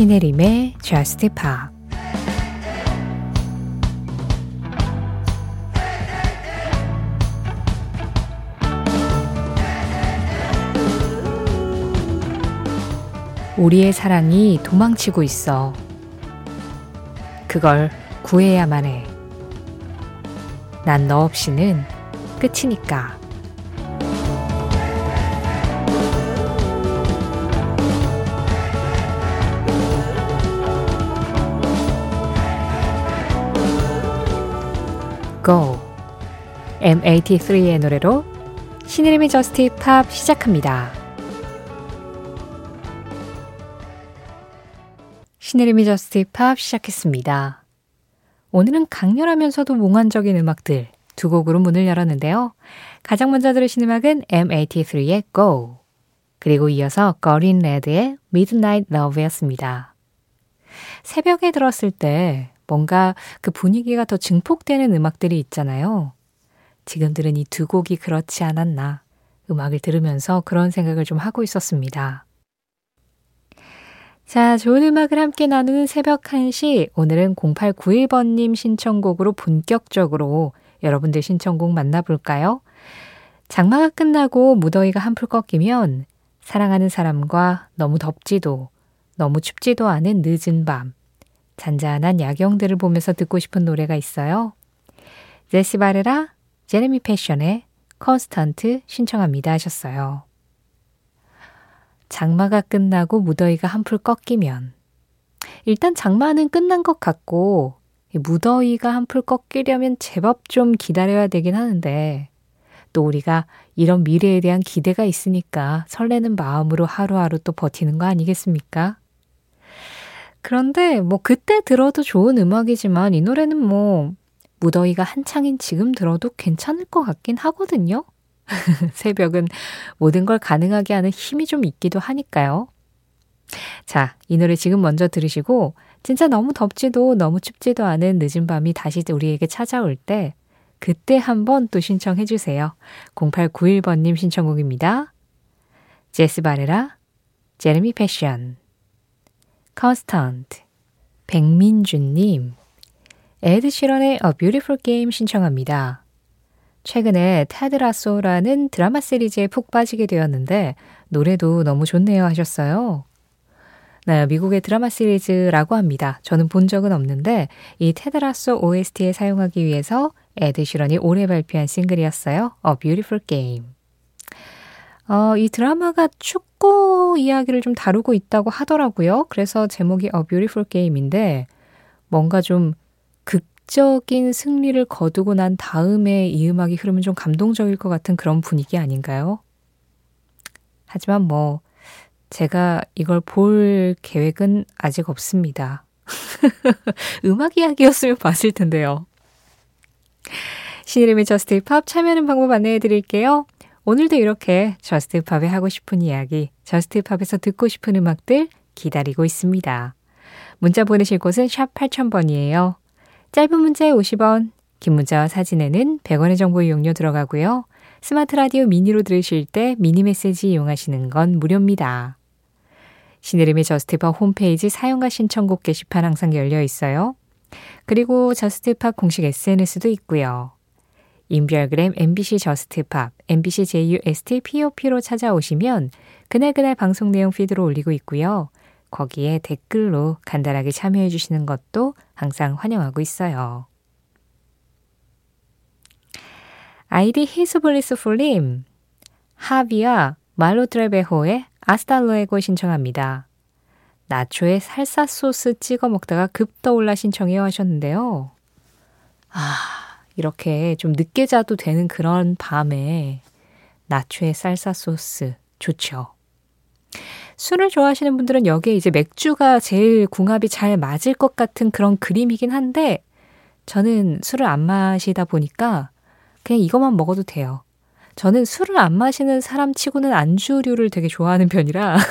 신혜림의 Just Pop 우리의 사랑이 도망치고 있어. 그걸 구해야만 해. 난 너 없이는 끝이니까. Go. M83의 노래로 신혜림의 Just Pop 시작합니다. 신혜림의 Just Pop 시작했습니다. 오늘은 강렬하면서도 몽환적인 음악들 두 곡으로 문을 열었는데요. 가장 먼저 들으신 음악은 M83의 Go 그리고 이어서 Girl in Red의 Midnight Love였습니다. 새벽에 들었을 때 뭔가 그 분위기가 더 증폭되는 음악들이 있잖아요. 지금 들은 이 두 곡이 그렇지 않았나. 음악을 들으면서 그런 생각을 좀 하고 있었습니다. 자, 좋은 음악을 함께 나누는 새벽 1시. 오늘은 0891번님 신청곡으로 본격적으로 여러분들 신청곡 만나볼까요? 장마가 끝나고 무더위가 한풀 꺾이면 사랑하는 사람과 너무 덥지도 너무 춥지도 않은 늦은 밤, 잔잔한 야경들을 보면서 듣고 싶은 노래가 있어요. Jesse Barrera, Jeremy Passion의 Constant 신청합니다 하셨어요. 장마가 끝나고 무더위가 한풀 꺾이면 일단 장마는 끝난 것 같고 무더위가 한풀 꺾이려면 제법 좀 기다려야 되긴 하는데 또 우리가 이런 미래에 대한 기대가 있으니까 설레는 마음으로 하루하루 또 버티는 거 아니겠습니까? 그런데 뭐 그때 들어도 좋은 음악이지만 이 노래는 뭐 무더위가 한창인 지금 들어도 괜찮을 것 같긴 하거든요. 새벽은 모든 걸 가능하게 하는 힘이 좀 있기도 하니까요. 자, 이 노래 지금 먼저 들으시고, 진짜 너무 덥지도 너무 춥지도 않은 늦은 밤이 다시 우리에게 찾아올 때, 그때 한번 또 신청해 주세요. 0891번님 신청곡입니다. Jesse Barrera, Jeremy Passion, Constant, 백민준님, 에드 시런의 A Beautiful Game 신청합니다. 최근에 Ted Lasso라는 드라마 시리즈에 푹 빠지게 되었는데 노래도 너무 좋네요 하셨어요. 네, 미국의 드라마 시리즈라고 합니다. 저는 본 적은 없는데 이 테드라소 OST에 사용하기 위해서 에드 시런이 올해 발표한 싱글이었어요. A Beautiful Game. 어, 이 드라마가 축 구 이야기를 좀 다루고 있다고 하더라고요. 그래서 제목이 A Beautiful Game인데 뭔가 좀 극적인 승리를 거두고 난 다음에 이 음악이 흐르면 좀 감동적일 것 같은 그런 분위기 아닌가요? 하지만 뭐, 제가 이걸 볼 계획은 아직 없습니다. 음악 이야기였으면 봤을 텐데요. 신혜림의 Just Pop 참여하는 방법 안내해 드릴게요. 오늘도 이렇게 Just Pop에 하고 싶은 이야기, Just Pop에서 듣고 싶은 음악들 기다리고 있습니다. 문자 보내실 곳은 샵 8000번이에요. 짧은 문자에 50원, 긴 문자와 사진에는 100원의 정보 이용료 들어가고요. 스마트 라디오 미니로 들으실 때 미니 메시지 이용하시는 건 무료입니다. 신혜림의 Just Pop 홈페이지 사연과 신청곡 게시판 항상 열려 있어요. 그리고 저스트팝 공식 SNS도 있고요. 인별그램 MBC 저스트팝, MBC JUST POP로 찾아오시면 그날그날 방송 내용 피드로 올리고 있고요. 거기에 댓글로 간단하게 참여해 주시는 것도 항상 환영하고 있어요. 아이디 hisblissful님, 하비와 말루 트레베호의 Hasta Luego 신청합니다. 나초에 살사 소스 찍어 먹다가 급 떠올라 신청해요 하셨는데요. 아, 이렇게 좀 늦게 자도 되는 그런 밤에 나초에 쌀사 소스 좋죠. 술을 좋아하시는 분들은 여기에 이제 맥주가 제일 궁합이 잘 맞을 것 같은 그런 그림이긴 한데 저는 술을 안 마시다 보니까 그냥 이것만 먹어도 돼요. 저는 술을 안 마시는 사람 치고는 안주류를 되게 좋아하는 편이라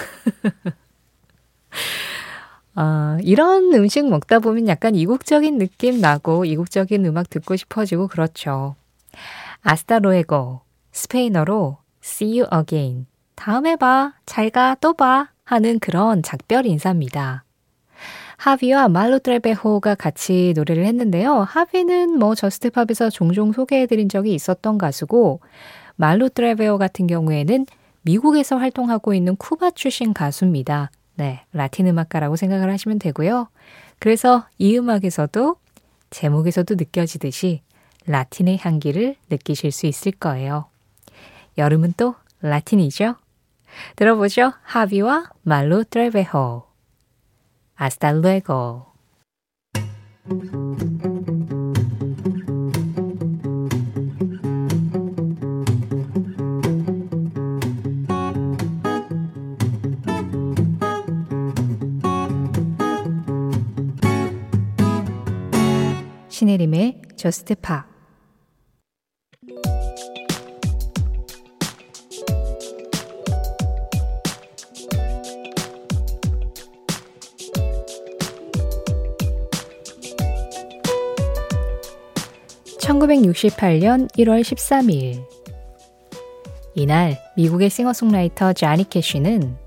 어, 이런 음식 먹다 보면 약간 이국적인 느낌 나고 이국적인 음악 듣고 싶어지고 그렇죠. 아스타로에고 스페인어로 See you again 다음에 봐, 잘 가, 또 봐 하는 그런 작별 인사입니다. 하비와 말로 트레베호가 같이 노래를 했는데요. 하비는 뭐 저스트팝에서 종종 소개해드린 적이 있었던 가수고 말로 트레베호 같은 경우에는 미국에서 활동하고 있는 쿠바 출신 가수입니다. 네, 라틴 음악가라고 생각을 하시면 되고요. 그래서 이 음악에서도 제목에서도 느껴지듯이 라틴의 향기를 느끼실 수 있을 거예요. 여름은 또 라틴이죠? 들어보죠. 하비와 말로 트레베호. 아스타 루에고. 저스트 팝 (1968년 1월 13일) 이날 미국의 싱어송라이터 자니 캐쉬는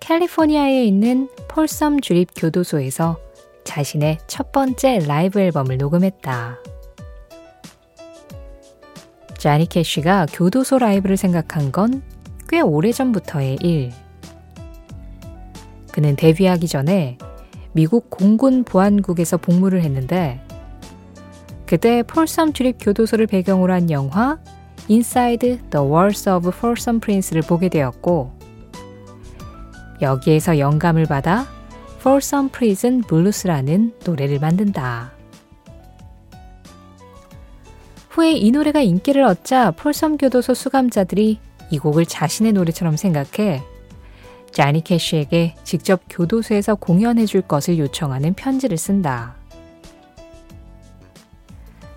캘리포니아에 있는 폴섬 주립 교도소에서 자신의 첫 번째 라이브 앨범을 녹음했다. 자니 캐쉬가 교도소 라이브를 생각한 건 꽤 오래전부터의 일. 그는 데뷔하기 전에 미국 공군 보안국에서 복무를 했는데 그때 폴섬 출입 교도소를 배경으로 한 영화 Inside the Walls of Folsom Prince를 보게 되었고 여기에서 영감을 받아 For Some Prison Blues라는 노래를 만든다. 후에 이 노래가 인기를 얻자 폴섬 교도소 수감자들이 이 곡을 자신의 노래처럼 생각해 자니 캐쉬에게 직접 교도소에서 공연해 줄 것을 요청하는 편지를 쓴다.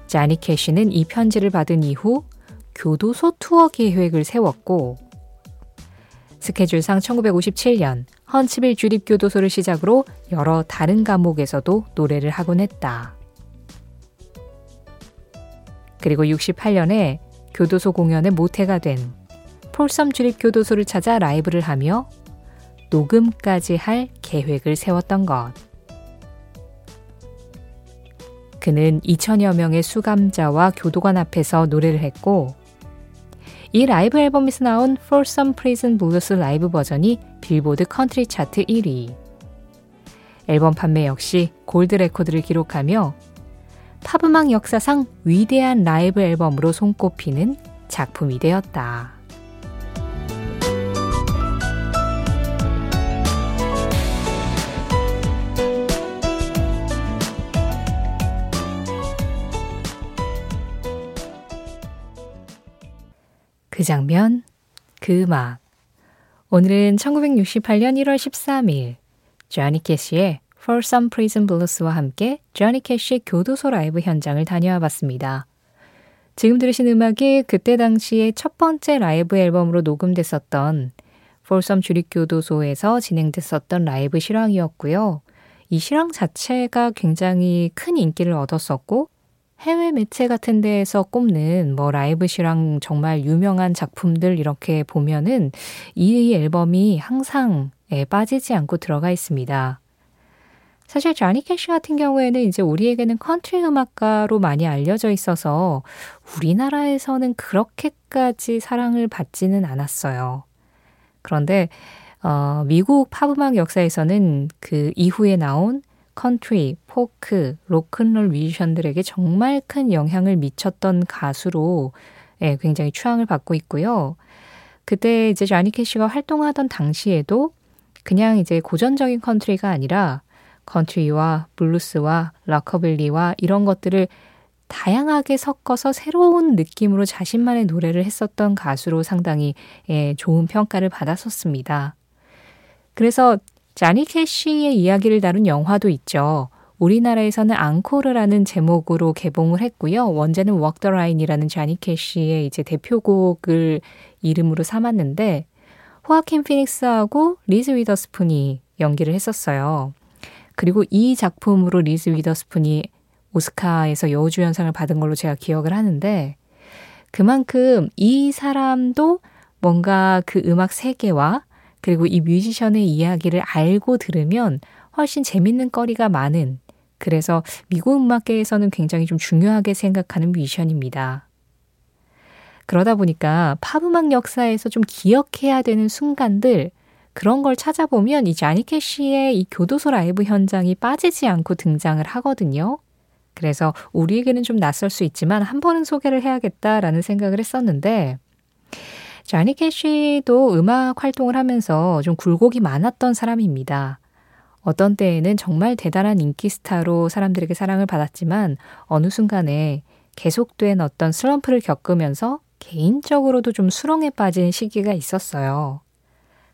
자니 캐쉬는 이 편지를 받은 이후 교도소 투어 계획을 세웠고 스케줄상 1957년 헌츠빌 주립교도소를 시작으로 여러 다른 감옥에서도 노래를 하곤 했다. 그리고 68년에 교도소 공연의 모태가 된 폴섬 주립 교도소를 찾아 라이브를 하며 녹음까지 할 계획을 세웠던 것. 그는 2천여 명의 수감자와 교도관 앞에서 노래를 했고 이 라이브 앨범에서 나온 Folsom Prison Blues 라이브 버전이 빌보드 컨트리 차트 1위. 앨범 판매 역시 골드 레코드를 기록하며 팝음악 역사상 위대한 라이브 앨범으로 손꼽히는 작품이 되었다. 그 장면, 그 음악. 오늘은 1968년 1월 13일 조니 캐시의 Folsom Prison Blues와 함께 조니 캐시의 교도소 라이브 현장을 다녀와 봤습니다. 지금 들으신 음악이 그때 당시에 첫 번째 라이브 앨범으로 녹음됐었던 폴섬 주립교도소에서 진행됐었던 라이브 실황이었고요. 이 실황 자체가 굉장히 큰 인기를 얻었었고 해외 매체 같은 데에서 꼽는 뭐 라이브 실황 정말 유명한 작품들 이렇게 보면은 이 앨범이 항상 에 빠지지 않고 들어가 있습니다. 사실 자니 캐시 같은 경우에는 이제 우리에게는 컨트리 음악가로 많이 알려져 있어서 우리나라에서는 그렇게까지 사랑을 받지는 않았어요. 그런데 어, 미국 팝음악 역사에서는 그 이후에 나온 컨트리, 포크, 로큰롤 뮤지션들에게 정말 큰 영향을 미쳤던 가수로 예, 굉장히 추앙을 받고 있고요. 그때 이제 자니 캐시가 활동하던 당시에도 그냥 이제 고전적인 컨트리가 아니라 컨트리와 블루스와 락커빌리와 이런 것들을 다양하게 섞어서 새로운 느낌으로 자신만의 노래를 했었던 가수로 상당히 예, 좋은 평가를 받았었습니다. 그래서 자니 캐시의 이야기를 다룬 영화도 있죠. 우리나라에서는 앙코르라는 제목으로 개봉을 했고요. 원제는 Walk the Line이라는 자니 캐시의 이제 대표곡을 이름으로 삼았는데 호아킨 피닉스하고 리즈 위더스푼이 연기를 했었어요. 그리고 이 작품으로 리즈 위더스푼이 오스카에서 여우주연상을 받은 걸로 제가 기억을 하는데 그만큼 이 사람도 뭔가 그 음악 세계와 그리고 이 뮤지션의 이야기를 알고 들으면 훨씬 재밌는 거리가 많은 그래서 미국 음악계에서는 굉장히 좀 중요하게 생각하는 뮤지션입니다. 그러다 보니까 팝 음악 역사에서 좀 기억해야 되는 순간들 그런 걸 찾아보면 이 자니 캐시의 이 교도소 라이브 현장이 빠지지 않고 등장을 하거든요. 그래서 우리에게는 좀 낯설 수 있지만 한 번은 소개를 해야겠다라는 생각을 했었는데 자니 캐시도 음악 활동을 하면서 좀 굴곡이 많았던 사람입니다. 어떤 때에는 정말 대단한 인기 스타로 사람들에게 사랑을 받았지만 어느 순간에 계속된 어떤 슬럼프를 겪으면서 개인적으로도 좀 수렁에 빠진 시기가 있었어요.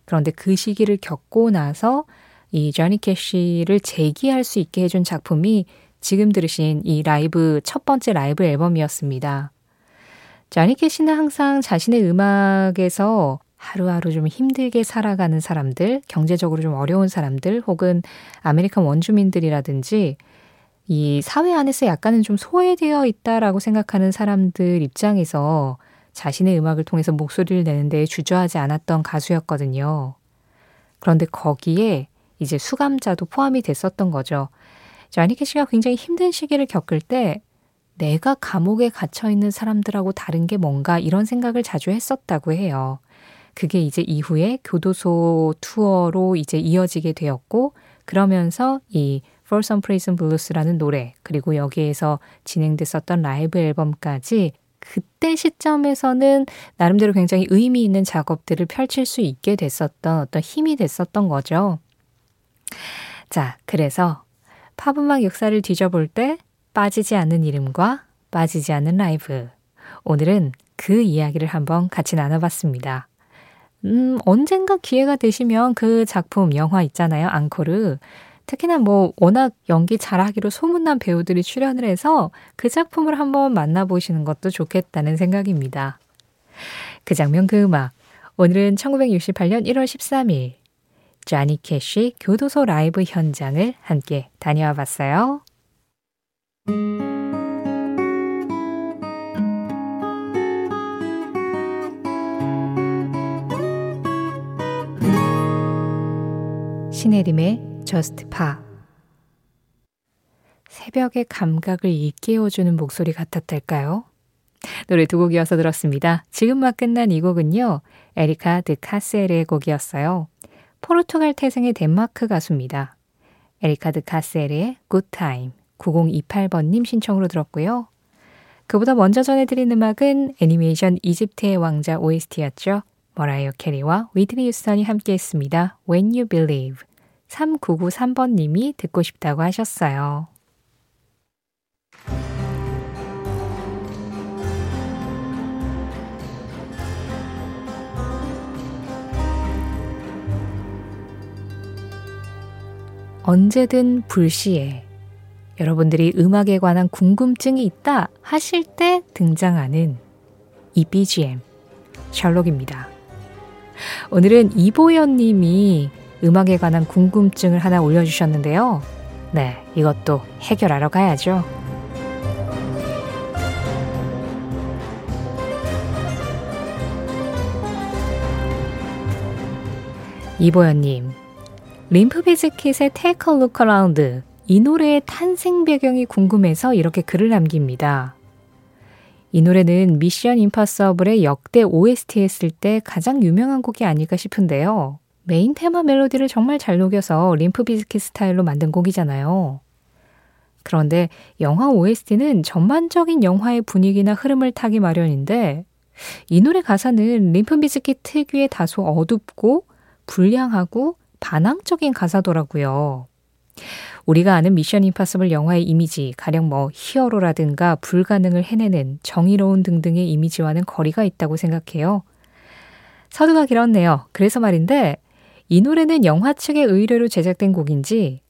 그런데 그 시기를 겪고 나서 이 조니 캐시를 재기할 수 있게 해준 작품이 지금 들으신 이 라이브 첫 번째 라이브 앨범이었습니다. 조니 캐시는 항상 자신의 음악에서 하루하루 좀 힘들게 살아가는 사람들, 경제적으로 좀 어려운 사람들, 혹은 American 원주민들이라든지 이 사회 안에서 약간은 좀 소외되어 있다라고 생각하는 사람들 입장에서 자신의 음악을 통해서 목소리를 내는데 주저하지 않았던 가수였거든요. 그런데 거기에 이제 수감자도 포함이 됐었던 거죠. 자니 캐시가 굉장히 힘든 시기를 겪을 때 내가 감옥에 갇혀 있는 사람들하고 다른 게 뭔가 이런 생각을 자주 했었다고 해요. 그게 이제 이후에 교도소 투어로 이제 이어지게 되었고 그러면서 이 For Some Prison Blues라는 노래 그리고 여기에서 진행됐었던 라이브 앨범까지 그때 시점에서는 나름대로 굉장히 의미 있는 작업들을 펼칠 수 있게 됐었던 어떤 힘이 됐었던 거죠. 자, 그래서 팝음악 역사를 뒤져볼 때 빠지지 않는 이름과 빠지지 않는 라이브. 오늘은 그 이야기를 한번 같이 나눠봤습니다. 음, 언젠가 기회가 되시면 그 작품, 영화 있잖아요. 앙코르. 특히나 뭐 워낙 연기 잘하기로 소문난 배우들이 출연을 해서 그 작품을 한번 만나보시는 것도 좋겠다는 생각입니다. 그 장면 그 음악. 오늘은 1968년 1월 13일 자니 캐시 교도소 라이브 현장을 함께 다녀와 봤어요. 신혜림의 Just Pa 새벽의 감각을 일깨워주는 목소리 같았달까요? 노래 두 곡 이어서 들었습니다. 지금 막 끝난 이 곡은요. 에리카 드 카셀의 곡이었어요. 포르투갈 태생의 덴마크 가수입니다. 에리카 드 카셀의 Good Time 9028번님 신청으로 들었고요. 그보다 먼저 전해드린 음악은 애니메이션 이집트의 왕자 OST였죠. 머라이어 캐리와 휘트니 휴스턴이 함께했습니다. When You Believe 3993번님이 듣고 싶다고 하셨어요. 언제든 불시에 여러분들이 음악에 관한 궁금증이 있다 하실 때 등장하는 이 BGM 셜록입니다. 오늘은 이보연 님이 음악에 관한 궁금증을 하나 올려주셨는데요. 네, 이것도 해결하러 가야죠. 이보연님, 림프 비즈킷의 Take a Look Around 이 노래의 탄생 배경이 궁금해서 이렇게 글을 남깁니다. 이 노래는 미션 임파서블의 역대 OST 했을 때 가장 유명한 곡이 아닐까 싶은데요. 메인 테마 멜로디를 정말 잘 녹여서 림프 비스킷 스타일로 만든 곡이잖아요. 그런데 영화 OST는 전반적인 영화의 분위기나 흐름을 타기 마련인데 이 노래 가사는 림프 비스킷 특유의 다소 어둡고 불량하고 반항적인 가사더라고요. 우리가 아는 미션 임파서블 영화의 이미지, 가령 뭐 히어로라든가 불가능을 해내는 정의로운 등등의 이미지와는 거리가 있다고 생각해요. 서두가 길었네요. 그래서 말인데 이 노래는 영화 측의 의뢰로 제작된 곡인지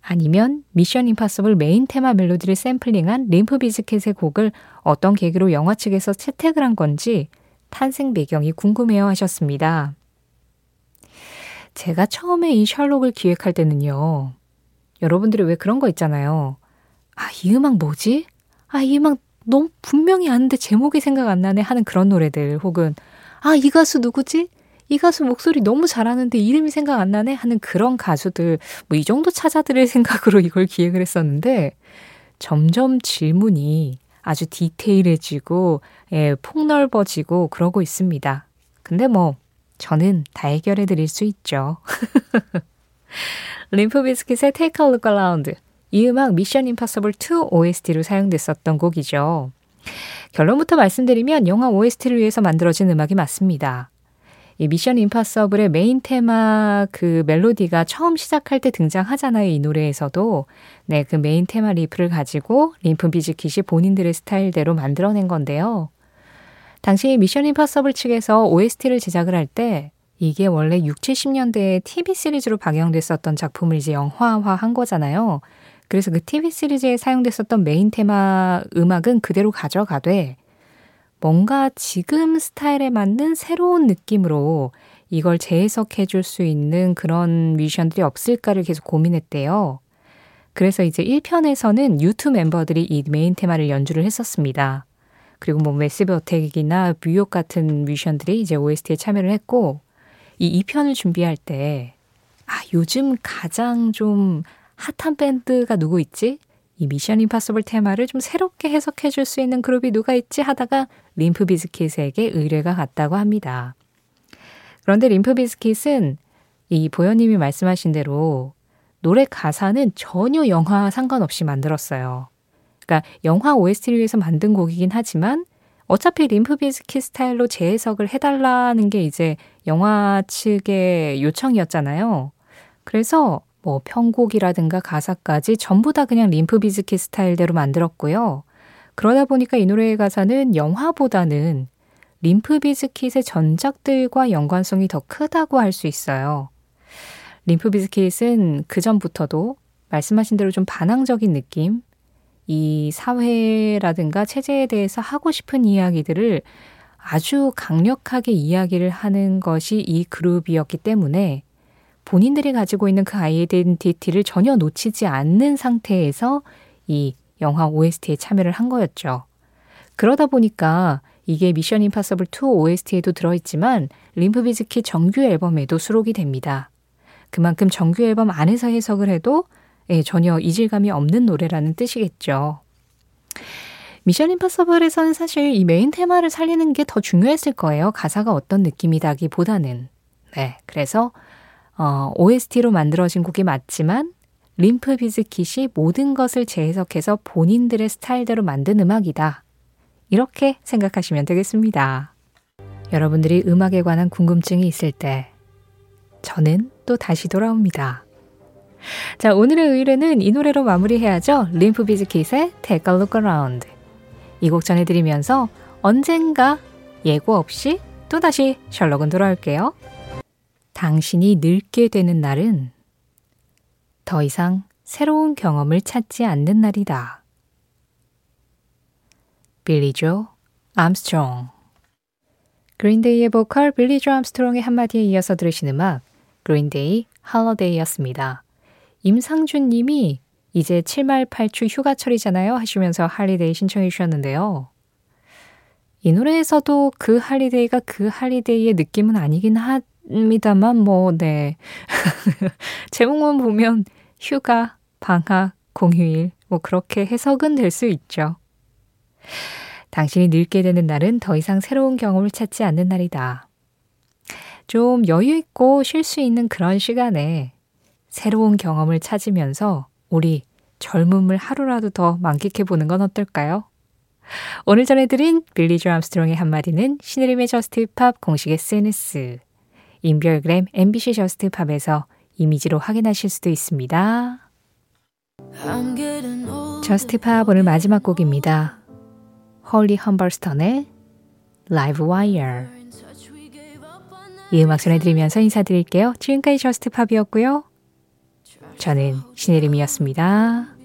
아니면 미션 임파서블 메인 테마 멜로디를 샘플링한 림프 비즈킷의 곡을 어떤 계기로 영화 측에서 채택을 한 건지 탄생 배경이 궁금해요 하셨습니다. 제가 처음에 이 셜록을 기획할 때는요. 여러분들이 왜 그런 거 있잖아요. 아, 이 음악 뭐지? 아, 이 음악 너무 분명히 아는데 제목이 생각 안 나네 하는 그런 노래들 혹은 아, 이 가수 누구지? 이 가수 목소리 너무 잘하는데 이름이 생각 안 나네 하는 그런 가수들 뭐 이 정도 찾아드릴 생각으로 이걸 기획을 했었는데 점점 질문이 아주 디테일해지고 예, 폭넓어지고 그러고 있습니다. 근데 뭐 저는 다 해결해 드릴 수 있죠. 림프 비스킷의 Take a Look Around 이 음악 미션 임파서블 2 OST로 사용됐었던 곡이죠. 결론부터 말씀드리면 영화 OST를 위해서 만들어진 음악이 맞습니다. 이 미션 임파서블의 메인 테마 그 멜로디가 처음 시작할 때 등장하잖아요. 이 노래에서도. 네, 그 메인 테마 리프를 가지고 림프 비스킷이 본인들의 스타일대로 만들어낸 건데요. 당시 미션 임파서블 측에서 OST를 제작을 할 때 이게 원래 6, 70년대에 TV 시리즈로 방영됐었던 작품을 이제 영화화 한 거잖아요. 그래서 그 TV 시리즈에 사용됐었던 메인 테마 음악은 그대로 가져가되 뭔가 지금 스타일에 맞는 새로운 느낌으로 이걸 재해석해 줄 수 있는 그런 뮤지션들이 없을까를 계속 고민했대요. 그래서 이제 1편에서는 U2 멤버들이 이 메인 테마를 연주를 했었습니다. 그리고 뭐 매시브 어택이나 뷰욕 같은 뮤지션들이 이제 OST에 참여를 했고 이 2편을 준비할 때 아, 요즘 가장 좀 핫한 밴드가 누구 있지? 이 미션 임파서블 테마를 좀 새롭게 해석해 줄 수 있는 그룹이 누가 있지 하다가 림프 비스킷에게 의뢰가 갔다고 합니다. 그런데 림프 비스킷은 이 보현님이 말씀하신 대로 노래 가사는 전혀 영화 상관없이 만들었어요. 그러니까 영화 OST를 위해서 만든 곡이긴 하지만 어차피 림프 비스킷 스타일로 재해석을 해달라는 게 이제 영화 측의 요청이었잖아요. 그래서 뭐 편곡이라든가 가사까지 전부 다 그냥 림프 비즈킷 스타일대로 만들었고요. 그러다 보니까 이 노래의 가사는 영화보다는 림프 비즈킷의 전작들과 연관성이 더 크다고 할 수 있어요. 림프 비즈킷은 그 전부터도 말씀하신 대로 좀 반항적인 느낌, 이 사회라든가 체제에 대해서 하고 싶은 이야기들을 아주 강력하게 이야기를 하는 것이 이 그룹이었기 때문에 본인들이 가지고 있는 그 아이덴티티를 전혀 놓치지 않는 상태에서 이 영화 OST에 참여를 한 거였죠. 그러다 보니까 이게 미션 임파서블 2 OST에도 들어있지만 림프 비스킷 정규 앨범에도 수록이 됩니다. 그만큼 정규 앨범 안에서 해석을 해도 예, 전혀 이질감이 없는 노래라는 뜻이겠죠. 미션 임파서블에서는 사실 이 메인 테마를 살리는 게 더 중요했을 거예요. 가사가 어떤 느낌이다기보다는. 네, 그래서 어, OST로 만들어진 곡이 맞지만 림프 비즈킷이 모든 것을 재해석해서 본인들의 스타일대로 만든 음악이다. 이렇게 생각하시면 되겠습니다. 여러분들이 음악에 관한 궁금증이 있을 때 저는 또 다시 돌아옵니다. 자, 오늘의 의뢰는 이 노래로 마무리해야죠. 림프 비즈킷의 Take a Look Around. 이 곡 전해드리면서 언젠가 예고 없이 또다시 셜록은 돌아올게요. 당신이 늙게 되는 날은 더 이상 새로운 경험을 찾지 않는 날이다. 빌리 조 암스트롱 그린데이의 보컬 빌리 조 암스트롱의 한마디에 이어서 들으신 음악 그린데이 Holiday였습니다. 임상준 님이 이제 7말 8초 휴가철이잖아요 하시면서 Holiday 신청해 주셨는데요. 이 노래에서도 그 holiday가 그 holiday의 느낌은 아니긴 하, 입니다만 뭐 네. 제목만 보면 휴가, 방학, 공휴일 뭐 그렇게 해석은 될 수 있죠. 당신이 늙게 되는 날은 더 이상 새로운 경험을 찾지 않는 날이다. 좀 여유 있고 쉴 수 있는 그런 시간에 새로운 경험을 찾으면서 우리 젊음을 하루라도 더 만끽해 보는 건 어떨까요? 오늘 전해드린 빌리 조 암스트롱의 한마디는 신혜림의 저스트 팝 공식 SNS 인별그램 MBC 저스트 팝에서 이미지로 확인하실 수도 있습니다. 저스트 팝 오늘 마지막 곡입니다. 홀리 험버스톤의 Live Wire 이 음악 전해드리면서 인사드릴게요. 지금까지 저스트 팝이었고요. 저는 신혜림이었습니다.